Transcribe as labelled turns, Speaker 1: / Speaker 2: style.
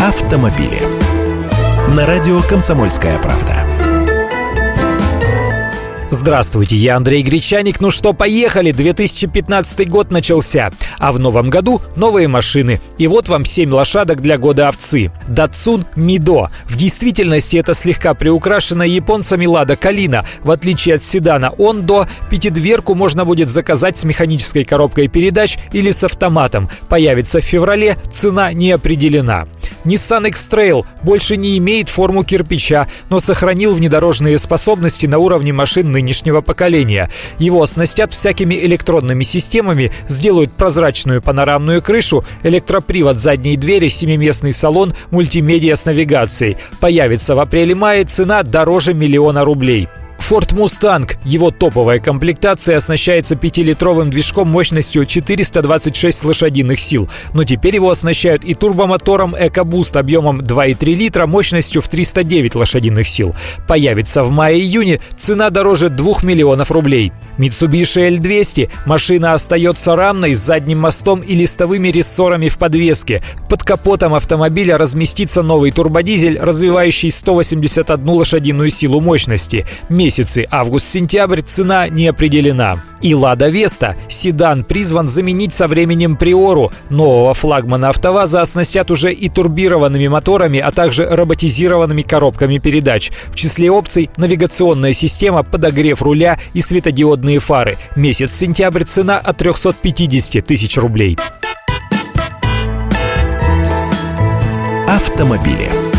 Speaker 1: автомобили. На радио «Комсомольская правда».
Speaker 2: Здравствуйте, я Андрей Гречаник. Ну что, поехали! 2015 год начался, а в новом году новые машины. И вот вам 7 лошадок для года овцы. Datsun Mido. В действительности это слегка приукрашенная японцами Лада Калина. В отличие от седана Ондо, пятидверку можно будет заказать с механической коробкой передач или с автоматом. Появится в феврале, цена не определена. Nissan X-Trail больше не имеет форму кирпича, но сохранил внедорожные способности на уровне машин нынешнего поколения. Его оснастят всякими электронными системами, сделают прозрачную панорамную крышу, электропривод задней двери, семиместный салон, мультимедиа с навигацией. Появится в апреле-мае, цена дороже миллиона рублей. Ford Mustang. Его топовая комплектация оснащается 5-литровым движком мощностью 426 лошадиных сил. Но теперь его оснащают и турбомотором EcoBoost объемом 2,3 литра мощностью в 309 лошадиных сил. Появится в мае-июне, цена дороже 2 миллионов рублей. Mitsubishi L200. Машина остается рамной с задним мостом и листовыми рессорами в подвеске. Под капотом автомобиля разместится новый турбодизель, развивающий 181 лошадиную силу мощности. Месяцы август-сентябрь цена не определена. И «Лада Веста» – седан призван заменить со временем «Приору». Нового флагмана «АвтоВАЗа» оснастят уже и турбированными моторами, а также роботизированными коробками передач. В числе опций – навигационная система, подогрев руля и светодиодные фары. Месяц сентябрь цена от 350 тысяч рублей.
Speaker 1: Автомобили.